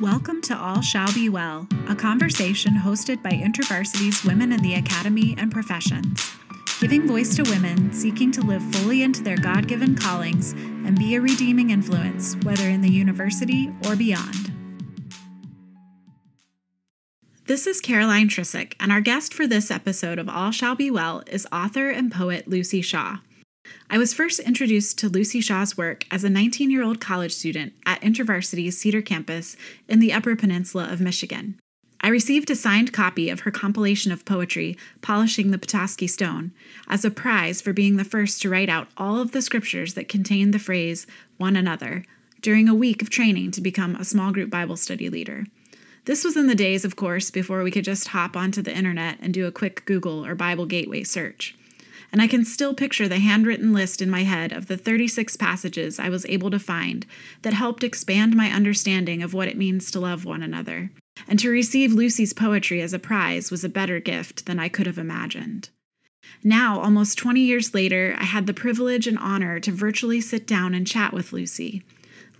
Welcome to All Shall Be Well, a conversation hosted by InterVarsity's Women in the Academy and Professions, giving voice to women seeking to live fully into their God given callings and be a redeeming influence, whether in the university or beyond. This is Caroline Trisick, and our guest for this episode of All Shall Be Well is author and poet Luci Shaw. I was first introduced to Luci Shaw's work as a 19 year old college student at InterVarsity's Cedar campus in the Upper Peninsula of Michigan. I received a signed copy of her compilation of poetry, Polishing the Petoskey Stone, as a prize for being the first to write out all of the scriptures that contain the phrase one another during a week of training to become a small group Bible study leader. This was in the days, of course, before we could just hop onto the internet and do a quick Google or Bible Gateway search and I can still picture the handwritten list in my head of the 36 passages I was able to find that helped expand my understanding of what it means to love one another. And to receive Luci's poetry as a prize was a better gift than I could have imagined. Now, almost 20 years later, I had the privilege and honor to virtually sit down and chat with Luci.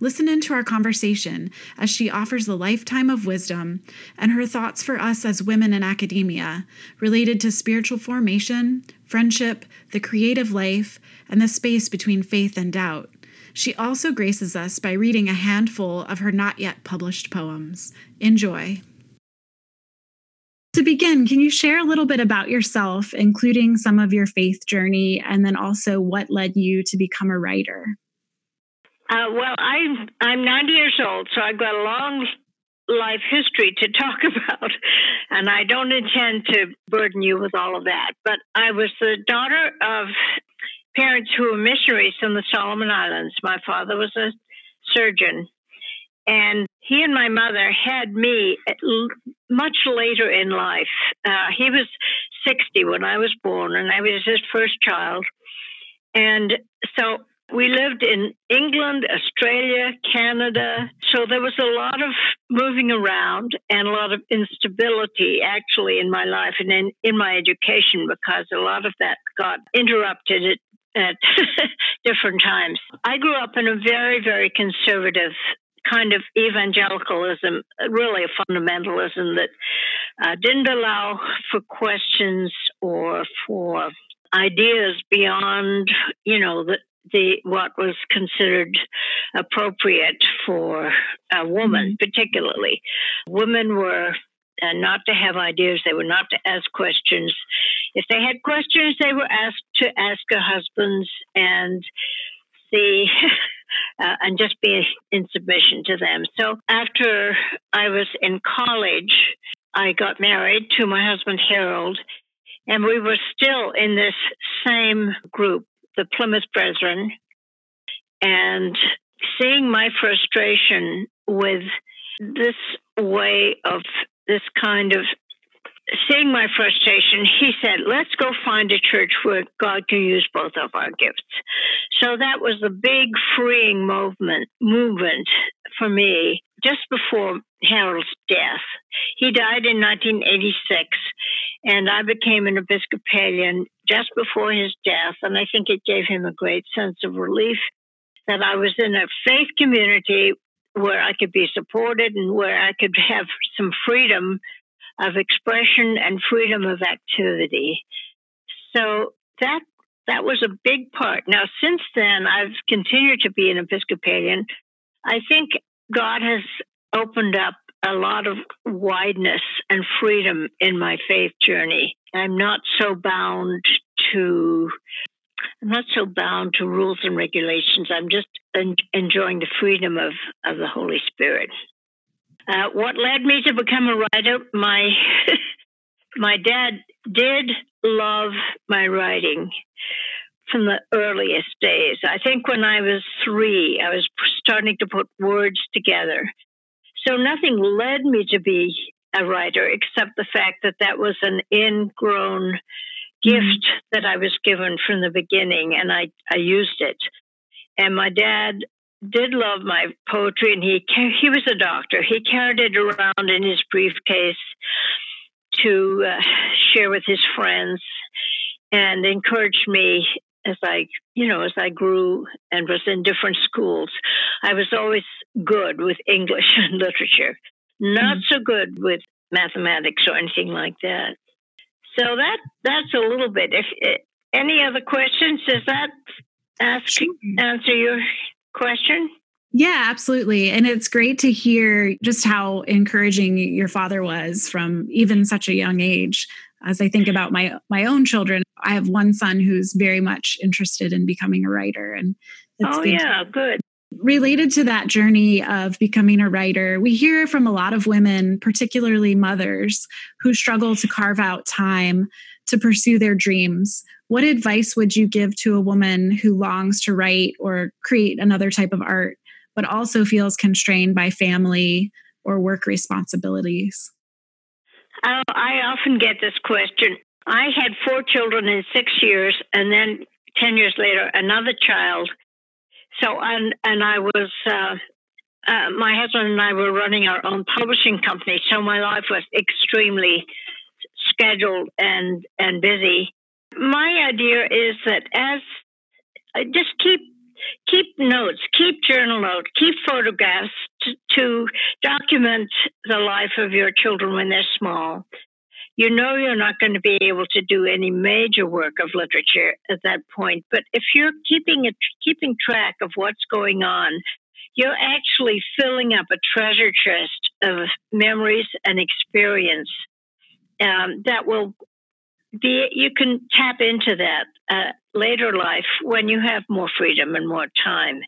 Listen into our conversation as she offers a lifetime of wisdom and her thoughts for us as women in academia related to spiritual formation, friendship, the creative life, and the space between faith and doubt. She also graces us by reading a handful of her not yet published poems. Enjoy. To begin, can you share a little bit about yourself, including some of your faith journey, and then also what led you to become a writer? Uh, well, I'm I'm 90 years old, so I've got a long life history to talk about, and I don't intend to burden you with all of that. But I was the daughter of parents who were missionaries from the Solomon Islands. My father was a surgeon, and he and my mother had me much later in life. Uh, he was 60 when I was born, and I was his first child. And so we lived in England, Australia, Canada. So there was a lot of moving around and a lot of instability actually in my life and in, in my education because a lot of that got interrupted at, at different times. I grew up in a very, very conservative kind of evangelicalism, really a fundamentalism that uh, didn't allow for questions or for ideas beyond, you know, the, the what was considered appropriate for a woman, mm-hmm. particularly. Women were uh, not to have ideas; they were not to ask questions. If they had questions, they were asked to ask their husbands and the uh, and just be in submission to them. So after I was in college, I got married to my husband Harold, and we were still in this same group the Plymouth Brethren and seeing my frustration with this way of this kind of seeing my frustration, he said, Let's go find a church where God can use both of our gifts. So that was the big freeing movement movement for me just before Harold's death. He died in 1986, and I became an Episcopalian just before his death. And I think it gave him a great sense of relief that I was in a faith community where I could be supported and where I could have some freedom of expression and freedom of activity. So that that was a big part. Now, since then, I've continued to be an Episcopalian. I think God has opened up a lot of wideness and freedom in my faith journey. I'm not so bound to I'm not so bound to rules and regulations. I'm just en- enjoying the freedom of, of the Holy Spirit. Uh, what led me to become a writer? My my dad did love my writing from the earliest days. I think when I was three, I was starting to put words together. So nothing led me to be a writer except the fact that that was an ingrown mm-hmm. gift that I was given from the beginning, and I, I used it. And my dad did love my poetry, and he he was a doctor. He carried it around in his briefcase to uh, share with his friends, and encouraged me as I, you know, as I grew and was in different schools. I was always good with English and literature, not mm-hmm. so good with mathematics or anything like that. So that that's a little bit. If, if any other questions, does that ask answer your question? Yeah, absolutely. And it's great to hear just how encouraging your father was from even such a young age. As I think about my my own children, I have one son who's very much interested in becoming a writer and Oh yeah, good. Related to that journey of becoming a writer, we hear from a lot of women, particularly mothers, who struggle to carve out time to pursue their dreams. What advice would you give to a woman who longs to write or create another type of art? but also feels constrained by family or work responsibilities? Uh, I often get this question. I had four children in six years, and then 10 years later, another child. So, and, and I was, uh, uh, my husband and I were running our own publishing company. So my life was extremely scheduled and, and busy. My idea is that as uh, just keep keep notes, keep journal notes, keep photographs to, to document the life of your children when they're small. You know you're not going to be able to do any major work of literature at that point, but if you're keeping a, keeping track of what's going on, you're actually filling up a treasure chest of memories and experience um, that will be you can tap into that uh, later life when you have more freedom and more time.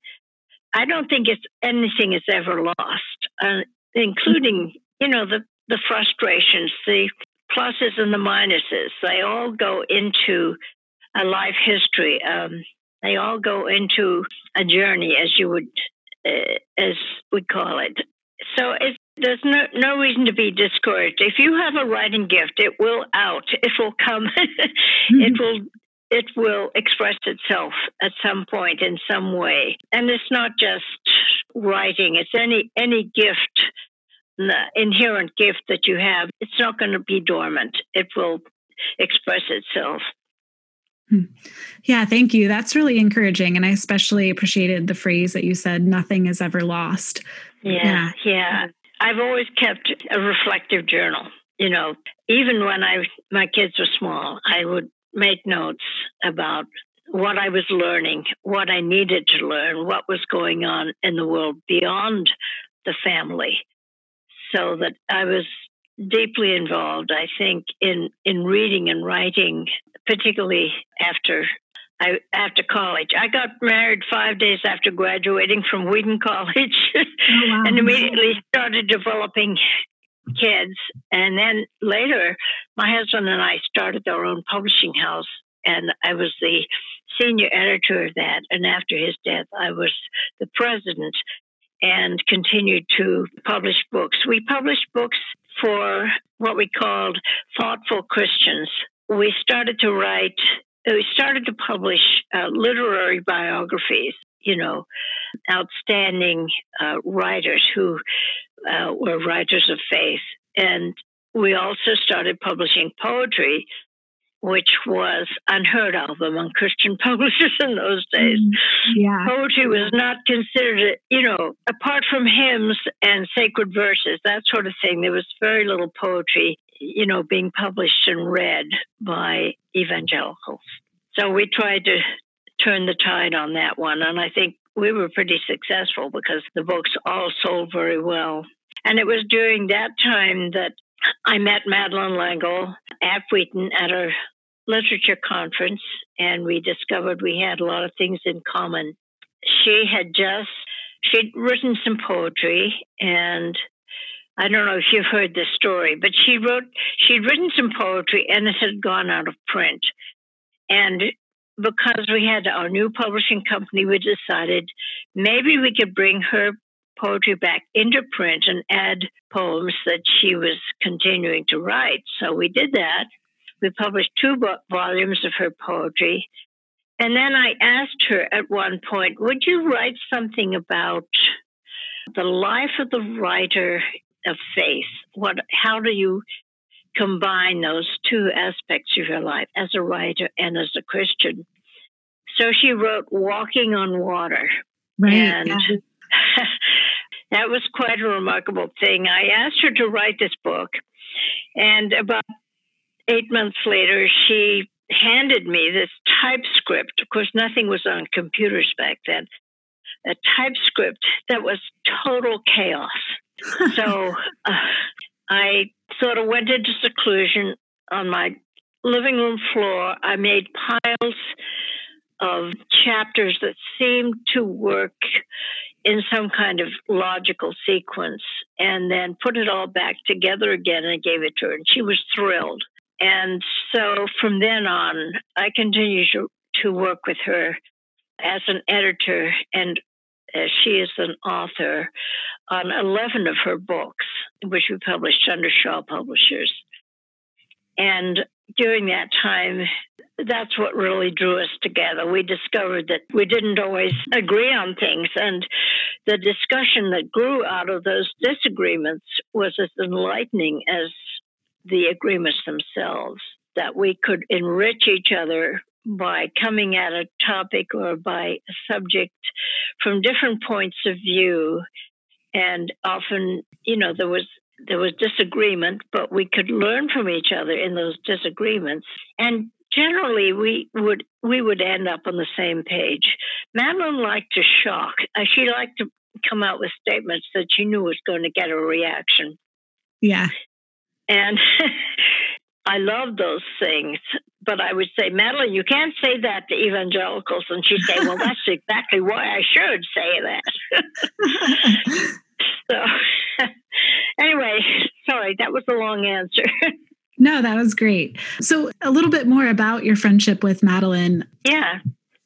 I don't think it's anything is ever lost, uh, including you know the the frustrations, the pluses and the minuses. They all go into a life history. Um, they all go into a journey, as you would, uh, as we call it. So it's there's no, no reason to be discouraged. If you have a writing gift, it will out. It will come. mm-hmm. It will it will express itself at some point in some way. And it's not just writing, it's any any gift, the inherent gift that you have. It's not going to be dormant. It will express itself. Hmm. Yeah, thank you. That's really encouraging. And I especially appreciated the phrase that you said, nothing is ever lost. Yeah, yeah. yeah. I've always kept a reflective journal. You know, even when I my kids were small, I would make notes about what I was learning, what I needed to learn, what was going on in the world beyond the family, so that I was deeply involved. I think in in reading and writing, particularly after I, after college. I got married five days after graduating from Wheaton College oh, wow. and immediately started developing kids. And then later, my husband and I started our own publishing house, and I was the senior editor of that. And after his death, I was the president and continued to publish books. We published books for what we called thoughtful Christians. We started to write we started to publish uh, literary biographies, you know, outstanding uh, writers who uh, were writers of faith. And we also started publishing poetry, which was unheard of among Christian publishers in those days. Mm, yeah. Poetry was not considered, you know, apart from hymns and sacred verses, that sort of thing, there was very little poetry you know, being published and read by evangelicals. So we tried to turn the tide on that one. And I think we were pretty successful because the books all sold very well. And it was during that time that I met Madeleine L'Engle at Wheaton at a literature conference, and we discovered we had a lot of things in common. She had just she'd written some poetry and I don't know if you've heard this story, but she wrote, she'd written some poetry and it had gone out of print. And because we had our new publishing company, we decided maybe we could bring her poetry back into print and add poems that she was continuing to write. So we did that. We published two volumes of her poetry. And then I asked her at one point, would you write something about the life of the writer of faith. What? How do you combine those two aspects of your life as a writer and as a Christian? So she wrote "Walking on Water," right, and that was quite a remarkable thing. I asked her to write this book, and about eight months later, she handed me this typescript. Of course, nothing was on computers back then. A typescript that was total chaos. so uh, I sort of went into seclusion on my living room floor. I made piles of chapters that seemed to work in some kind of logical sequence and then put it all back together again and gave it to her. And she was thrilled. And so from then on, I continued to, to work with her as an editor and she is an author on 11 of her books, which we published under Shaw Publishers. And during that time, that's what really drew us together. We discovered that we didn't always agree on things, and the discussion that grew out of those disagreements was as enlightening as the agreements themselves. That we could enrich each other by coming at a topic or by a subject from different points of view. And often, you know, there was there was disagreement, but we could learn from each other in those disagreements. And generally, we would we would end up on the same page. Madeleine liked to shock. Uh, she liked to come out with statements that she knew was going to get a reaction. Yeah. And I love those things. But I would say, Madeleine, you can't say that to evangelicals. And she'd say, Well, that's exactly why I should say that. so, anyway, sorry, that was a long answer. no, that was great. So, a little bit more about your friendship with Madeleine. Yeah.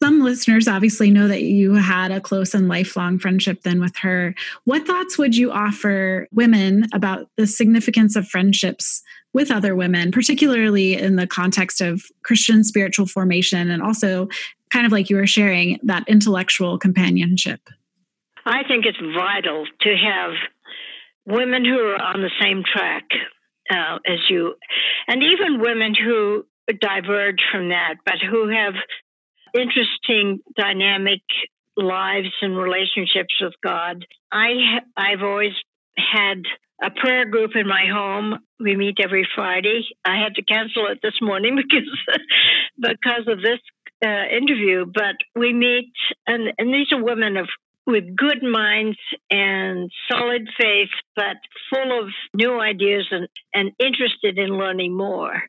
Some listeners obviously know that you had a close and lifelong friendship then with her. What thoughts would you offer women about the significance of friendships with other women, particularly in the context of Christian spiritual formation and also kind of like you were sharing that intellectual companionship? I think it's vital to have women who are on the same track uh, as you, and even women who diverge from that, but who have interesting, dynamic lives and relationships with God. I I've always had a prayer group in my home. We meet every Friday. I had to cancel it this morning because because of this uh, interview, but we meet, and, and these are women of with good minds and solid faith, but full of new ideas and, and interested in learning more.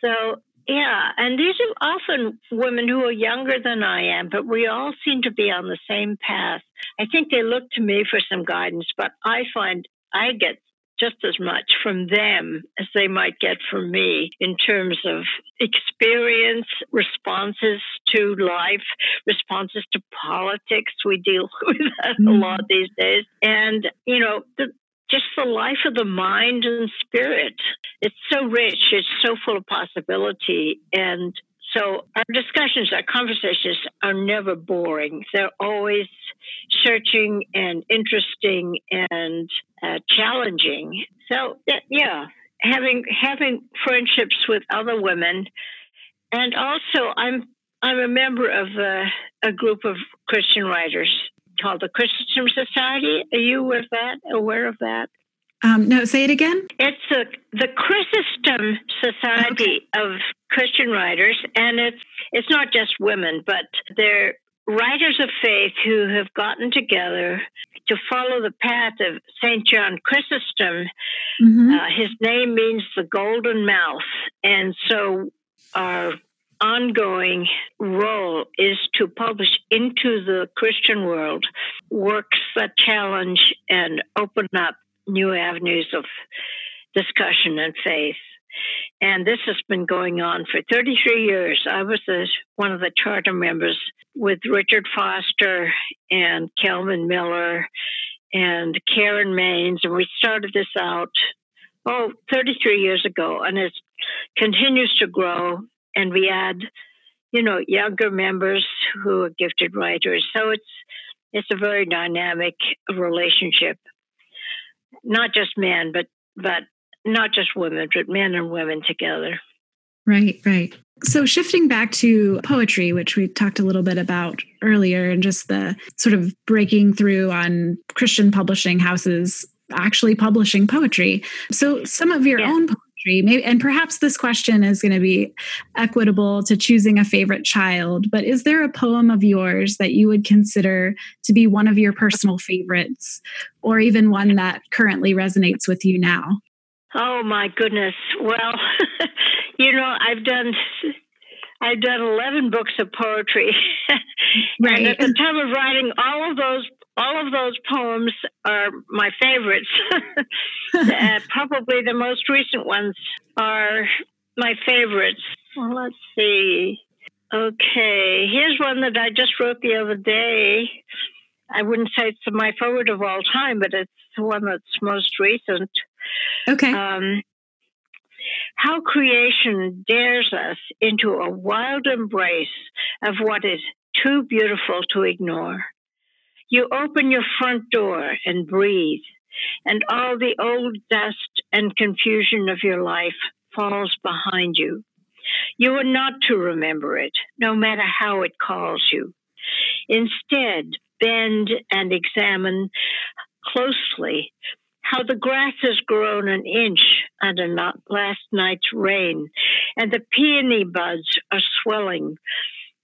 So, yeah, and these are often women who are younger than I am, but we all seem to be on the same path. I think they look to me for some guidance, but I find I get just as much from them as they might get from me in terms of experience, responses to life, responses to politics. We deal with that mm. a lot these days. And, you know, the, just the life of the mind and spirit. It's so rich, it's so full of possibility. And so our discussions, our conversations are never boring. They're always searching and interesting and uh, challenging. So yeah, having having friendships with other women, and also I'm I'm a member of a, a group of Christian writers called the Chrysostom Society. Are you aware of that? Aware of that? Um, no, say it again. It's a, the Chrysostom Society okay. of Christian writers, and it's it's not just women, but they're writers of faith who have gotten together to follow the path of Saint John Chrysostom. Mm-hmm. Uh, his name means the golden mouth, and so our ongoing role is to publish into the Christian world works that challenge and open up new avenues of discussion and faith. And this has been going on for 33 years. I was a, one of the charter members with Richard Foster and Calvin Miller and Karen Mains. And we started this out, oh, 33 years ago. And it continues to grow. And we add, you know, younger members who are gifted writers. So it's, it's a very dynamic relationship not just men, but but not just women, but men and women together. Right, right. So, shifting back to poetry, which we talked a little bit about earlier, and just the sort of breaking through on Christian publishing houses actually publishing poetry. So, some of your yeah. own poetry, maybe, and perhaps this question is going to be equitable to choosing a favorite child, but is there a poem of yours that you would consider to be one of your personal favorites, or even one that currently resonates with you now? Oh my goodness. Well, you know, I've done I've done 11 books of poetry. right. And at the time of writing all of those all of those poems are my favorites. uh, probably the most recent ones are my favorites. Well, let's see. Okay, here's one that I just wrote the other day. I wouldn't say it's my favorite of all time, but it's the one that's most recent. Okay. Um, how creation dares us into a wild embrace of what is too beautiful to ignore. You open your front door and breathe, and all the old dust and confusion of your life falls behind you. You are not to remember it, no matter how it calls you. Instead, bend and examine closely how the grass has grown an inch under not last night's rain, and the peony buds are swelling,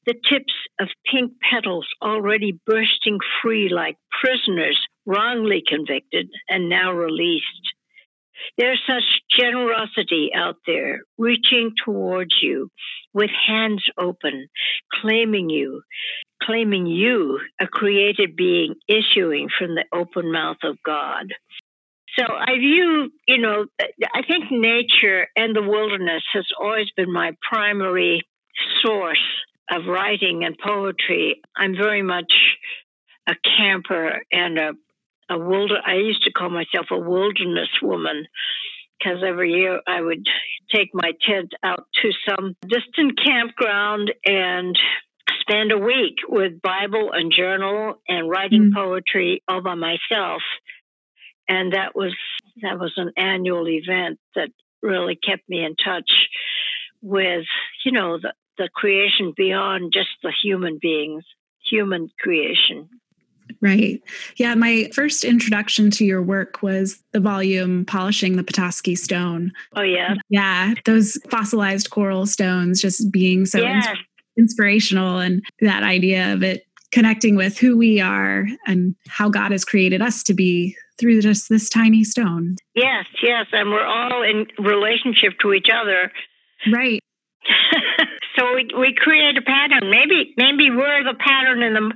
the tips of pink petals already bursting free like prisoners wrongly convicted and now released. There's such generosity out there, reaching towards you with hands open, claiming you, claiming you, a created being issuing from the open mouth of God. So I view, you know, I think nature and the wilderness has always been my primary source of writing and poetry. I'm very much a camper and a a wilder. I used to call myself a wilderness woman because every year I would take my tent out to some distant campground and spend a week with Bible and journal and writing mm. poetry all by myself and that was that was an annual event that really kept me in touch with you know the, the creation beyond just the human beings human creation Right. Yeah. My first introduction to your work was the volume Polishing the Petoskey Stone. Oh, yeah. Yeah. Those fossilized coral stones just being so yes. ins- inspirational and that idea of it connecting with who we are and how God has created us to be through just this tiny stone. Yes, yes, and we're all in relationship to each other. Right. so we, we create a pattern. Maybe maybe we're the pattern in the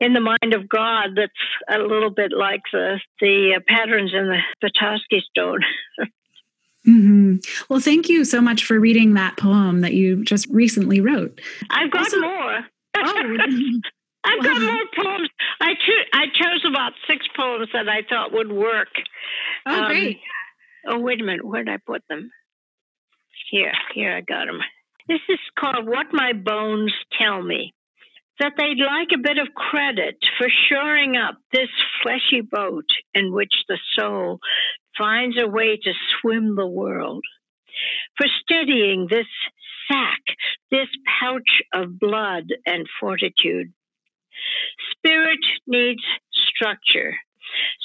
in the mind of God that's a little bit like the the patterns in the Petoskey stone. Mm-hmm. Well, thank you so much for reading that poem that you just recently wrote. I've got also, more. oh, I've got more poems. I cho- I chose about six poems that I thought would work. Oh, um, great. Oh, wait a minute. Where did I put them? Here, here, I got them. This is called What My Bones Tell Me. That they'd like a bit of credit for shoring up this fleshy boat in which the soul finds a way to swim the world. For steadying this sack, this pouch of blood and fortitude. Spirit needs structure.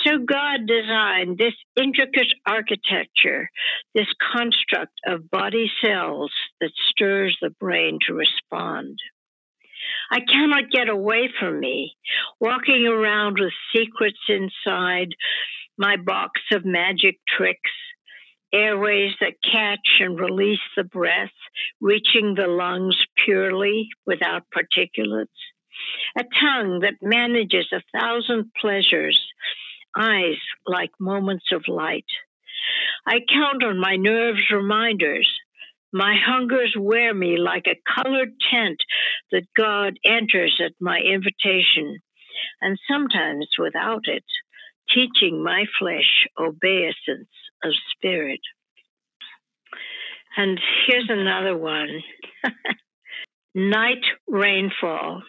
So God designed this intricate architecture, this construct of body cells that stirs the brain to respond. I cannot get away from me, walking around with secrets inside my box of magic tricks, airways that catch and release the breath, reaching the lungs purely without particulates a tongue that manages a thousand pleasures, eyes like moments of light. I count on my nerves' reminders. My hungers wear me like a colored tent that God enters at my invitation, and sometimes without it, teaching my flesh obeisance of spirit. And here's another one Night Rainfall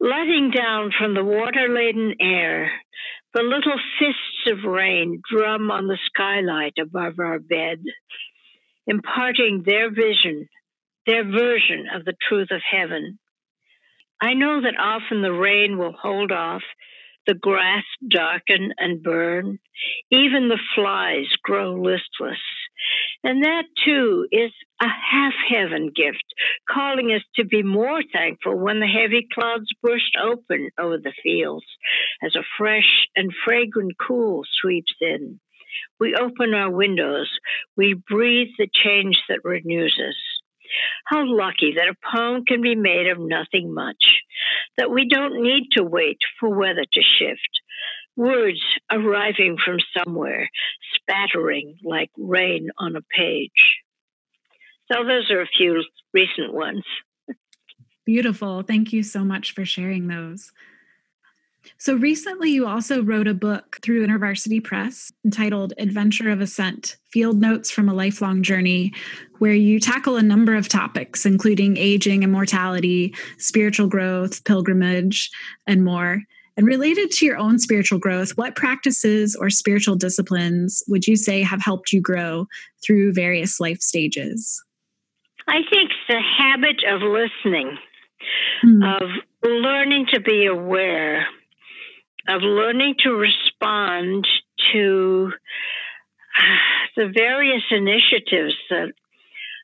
letting down from the water laden air. The little fists of rain drum on the skylight above our bed, imparting their vision their version of the truth of heaven. I know that often the rain will hold off, the grass darken and burn, even the flies grow listless. And that too is a half heaven gift, calling us to be more thankful when the heavy clouds burst open over the fields as a fresh and fragrant cool sweeps in. We open our windows, we breathe the change that renews us. How lucky that a poem can be made of nothing much, that we don't need to wait for weather to shift. Words arriving from somewhere, spattering like rain on a page. So, those are a few recent ones. Beautiful. Thank you so much for sharing those. So recently, you also wrote a book through InterVarsity Press entitled Adventure of Ascent Field Notes from a Lifelong Journey, where you tackle a number of topics, including aging and mortality, spiritual growth, pilgrimage, and more. And related to your own spiritual growth, what practices or spiritual disciplines would you say have helped you grow through various life stages? I think the habit of listening, mm. of learning to be aware of learning to respond to the various initiatives that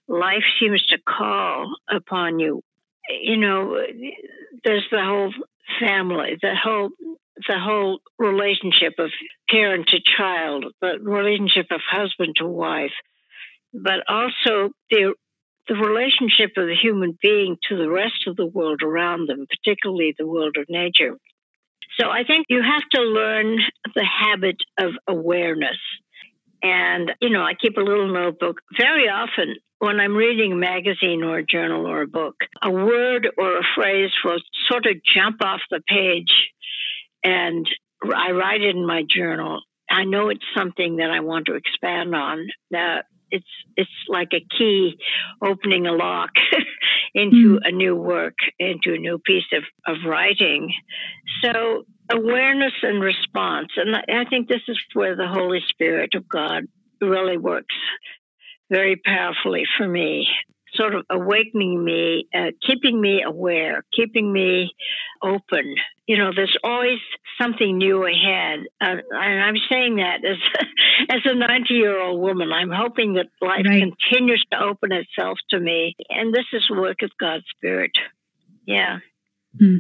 life seems to call upon you. You know, there's the whole family, the whole the whole relationship of parent to child, the relationship of husband to wife, but also the the relationship of the human being to the rest of the world around them, particularly the world of nature. So I think you have to learn the habit of awareness. And, you know, I keep a little notebook. Very often, when I'm reading a magazine or a journal or a book, a word or a phrase will sort of jump off the page and I write it in my journal. I know it's something that I want to expand on. That it's it's like a key opening a lock into mm. a new work, into a new piece of, of writing. So awareness and response, and I think this is where the Holy Spirit of God really works very powerfully for me sort of awakening me, uh, keeping me aware, keeping me open. You know, there's always something new ahead, uh, and I'm saying that as as a 90 year old woman. I'm hoping that life right. continues to open itself to me, and this is work of God's Spirit. Yeah. Hmm.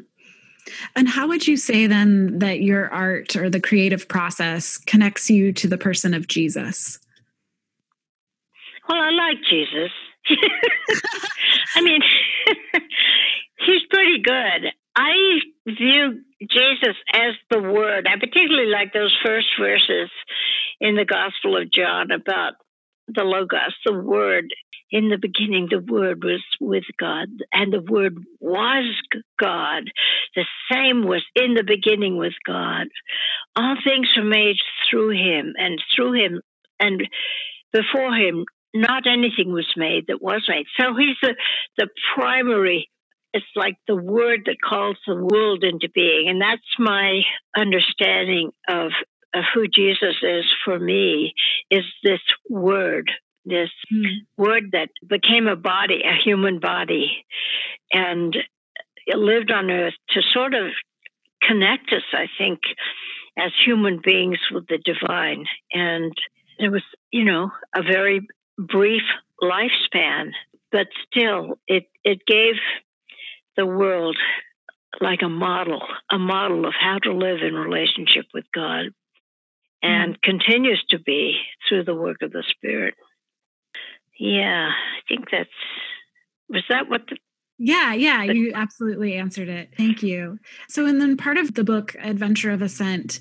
And how would you say then that your art or the creative process connects you to the person of Jesus? Well, I like Jesus. I mean, he's pretty good. I view Jesus as the Word. I particularly like those first verses in the Gospel of John about the Logos, the Word. In the beginning, the Word was with God, and the Word was God. The same was in the beginning with God. All things were made through Him, and through Him, and before Him, not anything was made that was made. So he's the, the primary, it's like the word that calls the world into being. And that's my understanding of, of who Jesus is for me, is this word, this mm. word that became a body, a human body, and lived on earth to sort of connect us, I think, as human beings with the divine. And it was, you know, a very brief lifespan, but still, it, it gave the world like a model, a model of how to live in relationship with God, and mm. continues to be through the work of the Spirit. Yeah, I think that's was that what the yeah, yeah, you absolutely answered it. Thank you. So, and then part of the book, Adventure of Ascent,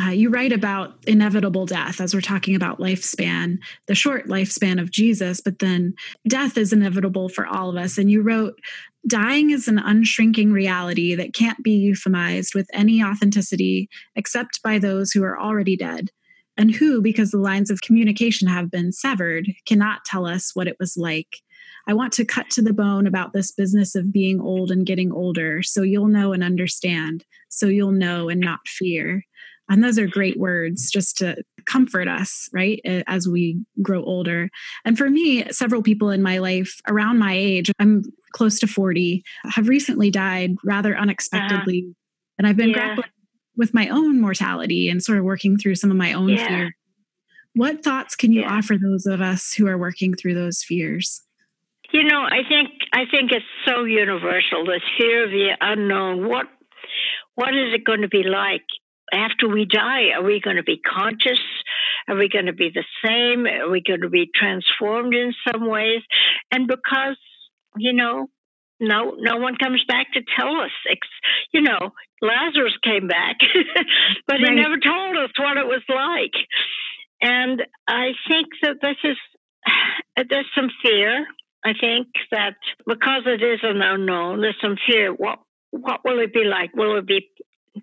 uh, you write about inevitable death as we're talking about lifespan, the short lifespan of Jesus, but then death is inevitable for all of us. And you wrote, Dying is an unshrinking reality that can't be euphemized with any authenticity except by those who are already dead, and who, because the lines of communication have been severed, cannot tell us what it was like I want to cut to the bone about this business of being old and getting older so you'll know and understand, so you'll know and not fear. And those are great words just to comfort us, right, as we grow older. And for me, several people in my life around my age, I'm close to 40, have recently died rather unexpectedly. Uh, and I've been yeah. grappling with my own mortality and sort of working through some of my own yeah. fear. What thoughts can you yeah. offer those of us who are working through those fears? You know, I think I think it's so universal. This fear of the unknown. What what is it going to be like after we die? Are we going to be conscious? Are we going to be the same? Are we going to be transformed in some ways? And because you know, no no one comes back to tell us. You know, Lazarus came back, but right. he never told us what it was like. And I think that this is there's some fear I think that because it is an unknown, there's some fear. What what will it be like? Will it be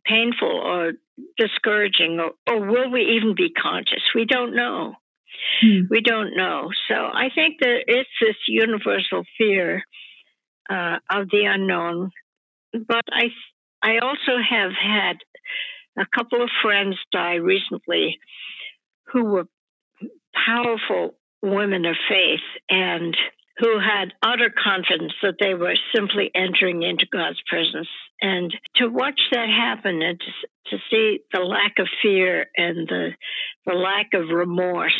painful or discouraging, or, or will we even be conscious? We don't know. Hmm. We don't know. So I think there is this universal fear uh, of the unknown. But I I also have had a couple of friends die recently who were powerful women of faith and who had utter confidence that they were simply entering into God's presence. And to watch that happen and to, to see the lack of fear and the, the lack of remorse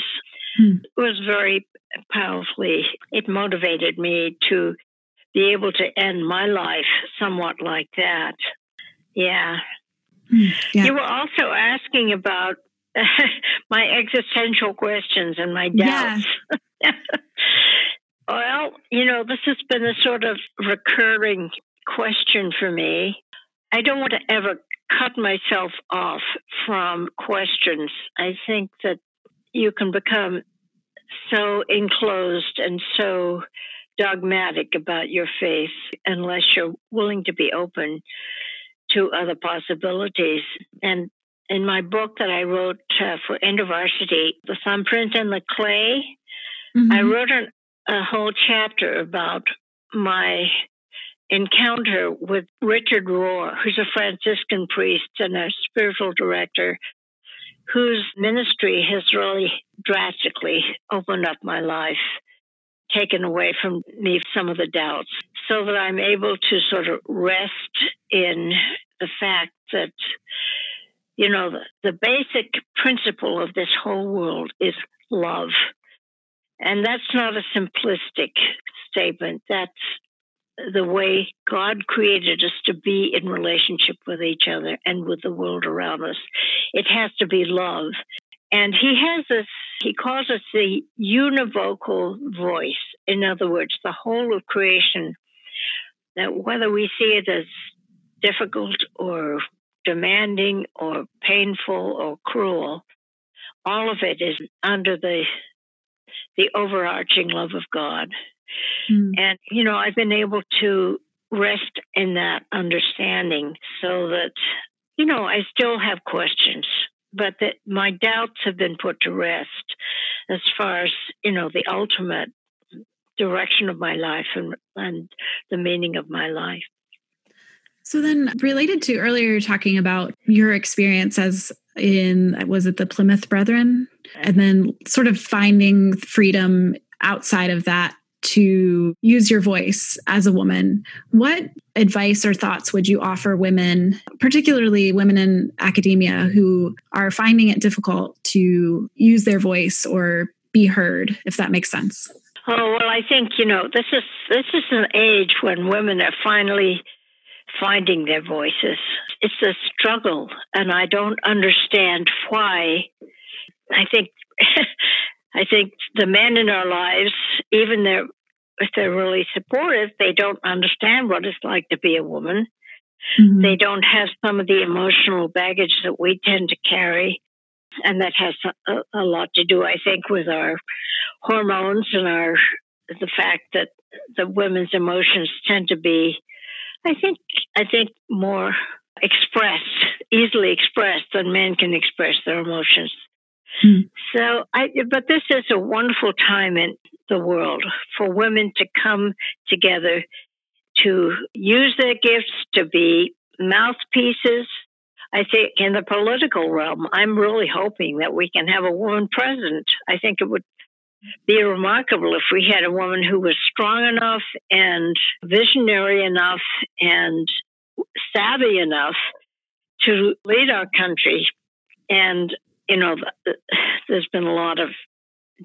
hmm. was very powerfully, it motivated me to be able to end my life somewhat like that. Yeah. Hmm. yeah. You were also asking about my existential questions and my doubts. Yeah. Well, you know, this has been a sort of recurring question for me. I don't want to ever cut myself off from questions. I think that you can become so enclosed and so dogmatic about your faith unless you're willing to be open to other possibilities. And in my book that I wrote uh, for InterVarsity, The Thumbprint and the Clay, mm-hmm. I wrote an a whole chapter about my encounter with Richard Rohr, who's a Franciscan priest and a spiritual director, whose ministry has really drastically opened up my life, taken away from me some of the doubts, so that I'm able to sort of rest in the fact that, you know, the, basic principle of this whole world is love. And that's not a simplistic statement. That's the way God created us to be in relationship with each other and with the world around us. It has to be love. And he has this, he calls us the univocal voice. In other words, the whole of creation, that whether we see it as difficult or demanding or painful or cruel, all of it is under the the overarching love of God. Mm. And, you know, I've been able to rest in that understanding so that, you know, I still have questions, but that my doubts have been put to rest as far as, you know, the ultimate direction of my life and, and the meaning of my life. So then related to earlier you're talking about your experience as in was it the Plymouth Brethren and then sort of finding freedom outside of that to use your voice as a woman. What advice or thoughts would you offer women, particularly women in academia who are finding it difficult to use their voice or be heard, if that makes sense? Oh well, I think you know this is this is an age when women are finally finding their voices. It's a struggle, and I don't understand why. I think I think the men in our lives, even they're, if they're really supportive, they don't understand what it's like to be a woman. Mm-hmm. They don't have some of the emotional baggage that we tend to carry. And that has a, a lot to do, I think, with our hormones and our the fact that the women's emotions tend to be I think I think more expressed, easily expressed than men can express their emotions. Hmm. So I but this is a wonderful time in the world for women to come together to use their gifts to be mouthpieces I think in the political realm, I'm really hoping that we can have a woman president. I think it would be remarkable if we had a woman who was strong enough and visionary enough and savvy enough to lead our country. And, you know, there's been a lot of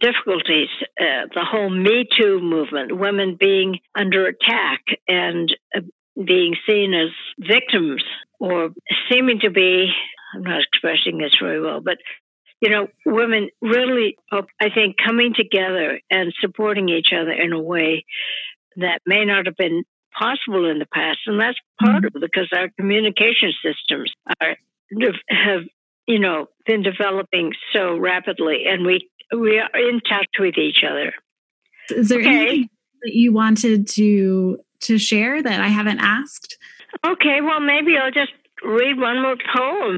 difficulties. Uh, the whole Me Too movement, women being under attack and uh, being seen as victims or seeming to be, I'm not expressing this very well, but you know, women really, I think, coming together and supporting each other in a way that may not have been possible in the past. And that's part of it because our communication systems are have, you know, been developing so rapidly and we we are in touch with each other. Is there okay. anything that you wanted to to share that I haven't asked? Okay, well maybe I'll just read one more poem.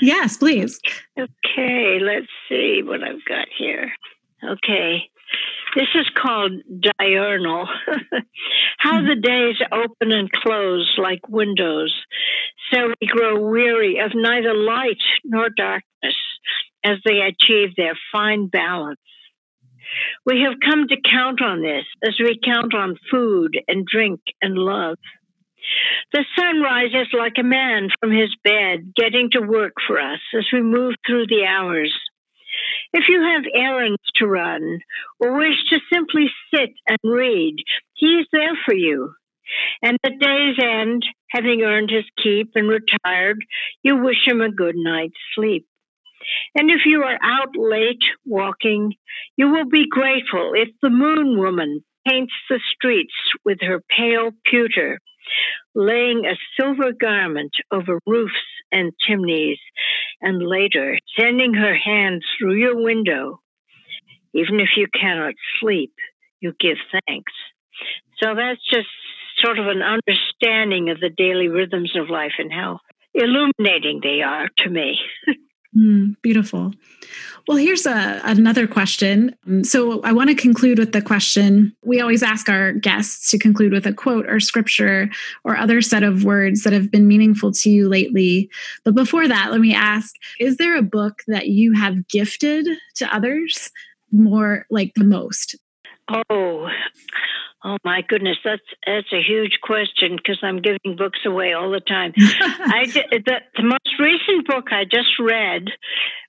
Yes, please. Okay, let's see what I've got here. Okay. This is called diurnal. How the days open and close like windows, so we grow weary of neither light nor darkness as they achieve their fine balance. We have come to count on this as we count on food and drink and love. The sun rises like a man from his bed, getting to work for us as we move through the hours. If you have errands to run or wish to simply sit and read, he is there for you. And at day's end, having earned his keep and retired, you wish him a good night's sleep. And if you are out late walking, you will be grateful if the moon woman paints the streets with her pale pewter laying a silver garment over roofs and chimneys, and later sending her hand through your window. Even if you cannot sleep, you give thanks. So that's just sort of an understanding of the daily rhythms of life and how illuminating they are to me. Mm, beautiful. Well, here's a, another question. Um, so, I want to conclude with the question we always ask our guests to conclude with a quote or scripture or other set of words that have been meaningful to you lately. But before that, let me ask Is there a book that you have gifted to others more like the most? Oh, Oh my goodness, that's that's a huge question because I'm giving books away all the time. I the, the most recent book I just read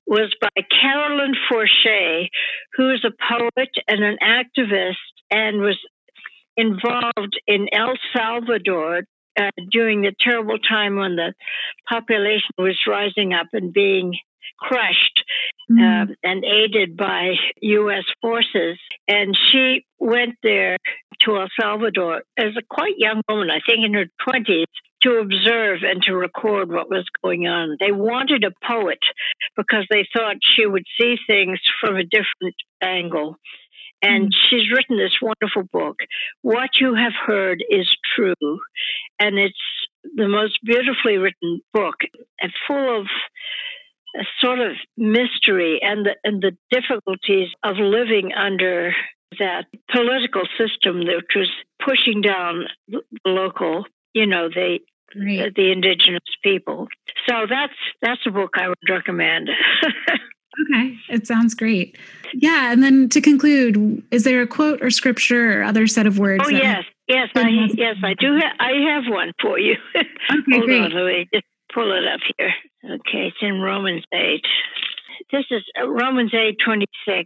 was by Carolyn Forche, who is a poet and an activist and was involved in El Salvador uh, during the terrible time when the population was rising up and being crushed mm. uh, and aided by U.S. forces. And she went there to El Salvador as a quite young woman, I think in her 20s, to observe and to record what was going on. They wanted a poet because they thought she would see things from a different angle. And mm. she's written this wonderful book. What you have heard is true. And it's the most beautifully written book and full of a sort of mystery and the, and the difficulties of living under that political system that was pushing down the local, you know, the the, the indigenous people. So that's that's a book I would recommend. okay, it sounds great. Yeah, and then to conclude, is there a quote or scripture or other set of words? Oh yes, yes, I yes I do. Ha- I have one for you. Okay, Hold great. on, let me just pull it up here. Okay, it's in Romans eight. This is uh, Romans eight twenty six.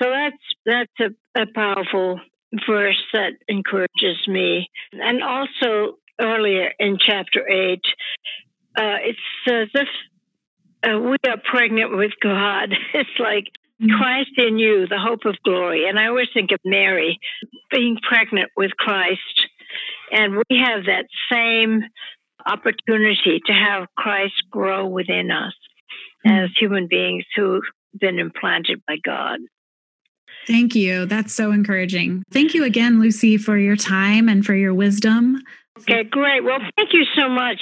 So that's that's a, a powerful verse that encourages me. And also earlier in chapter eight, uh, it says if uh, we are pregnant with God, it's like mm-hmm. Christ in you, the hope of glory. And I always think of Mary being pregnant with Christ. And we have that same opportunity to have Christ grow within us as human beings who've been implanted by God. Thank you. That's so encouraging. Thank you again, Luci, for your time and for your wisdom. Okay, great. Well, thank you so much.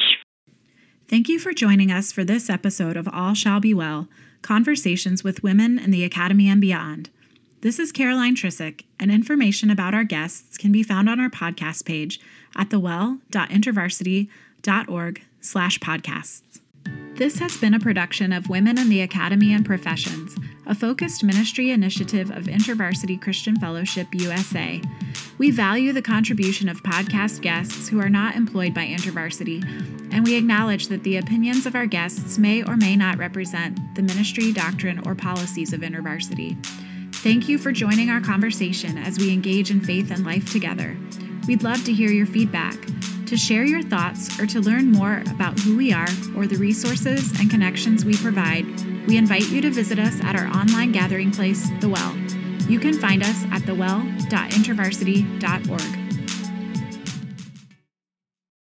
Thank you for joining us for this episode of All Shall Be Well Conversations with Women in the Academy and Beyond. This is Caroline Trisick, and information about our guests can be found on our podcast page at thewell.intervarsity.org slash podcasts. This has been a production of Women in the Academy and Professions, a focused ministry initiative of InterVarsity Christian Fellowship USA. We value the contribution of podcast guests who are not employed by InterVarsity, and we acknowledge that the opinions of our guests may or may not represent the ministry, doctrine, or policies of InterVarsity. Thank you for joining our conversation as we engage in faith and life together. We'd love to hear your feedback. To share your thoughts or to learn more about who we are or the resources and connections we provide, we invite you to visit us at our online gathering place, The Well. You can find us at thewell.intervarsity.org.